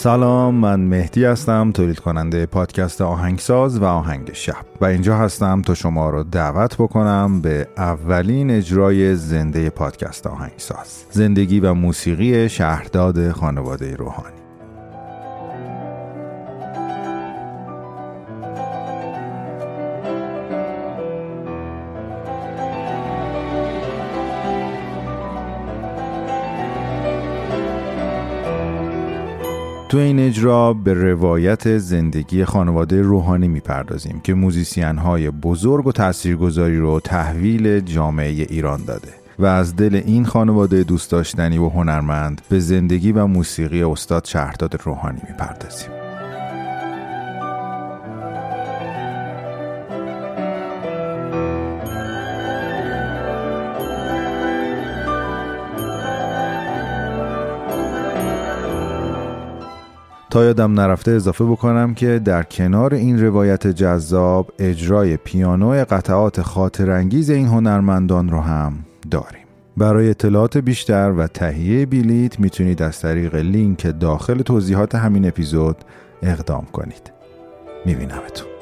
سلام من مهدی هستم تولید کننده پادکست آهنگساز و آهنگ شب. و اینجا هستم تا شما رو دعوت بکنم به اولین اجرای زنده پادکست آهنگساز. زندگی و موسیقی شهرداد خانواده روحانی. تو این اجرا به روایت زندگی خانواده روحانی می‌پردازیم که موزیسین های بزرگ و تاثیرگذاری رو تحویل جامعه ایران داده و از دل این خانواده دوست داشتنی و هنرمند به زندگی و موسیقی استاد شهرداد روحانی می‌پردازیم. تا یادم نرفته اضافه بکنم که در کنار این روایت جذاب اجرای پیانو قطعات خاطرانگیز این هنرمندان رو هم داریم. برای اطلاعات بیشتر و تهیه بلیت می‌تونید از طریق لینک داخل توضیحات همین اپیزود اقدام کنید. میبینمتون.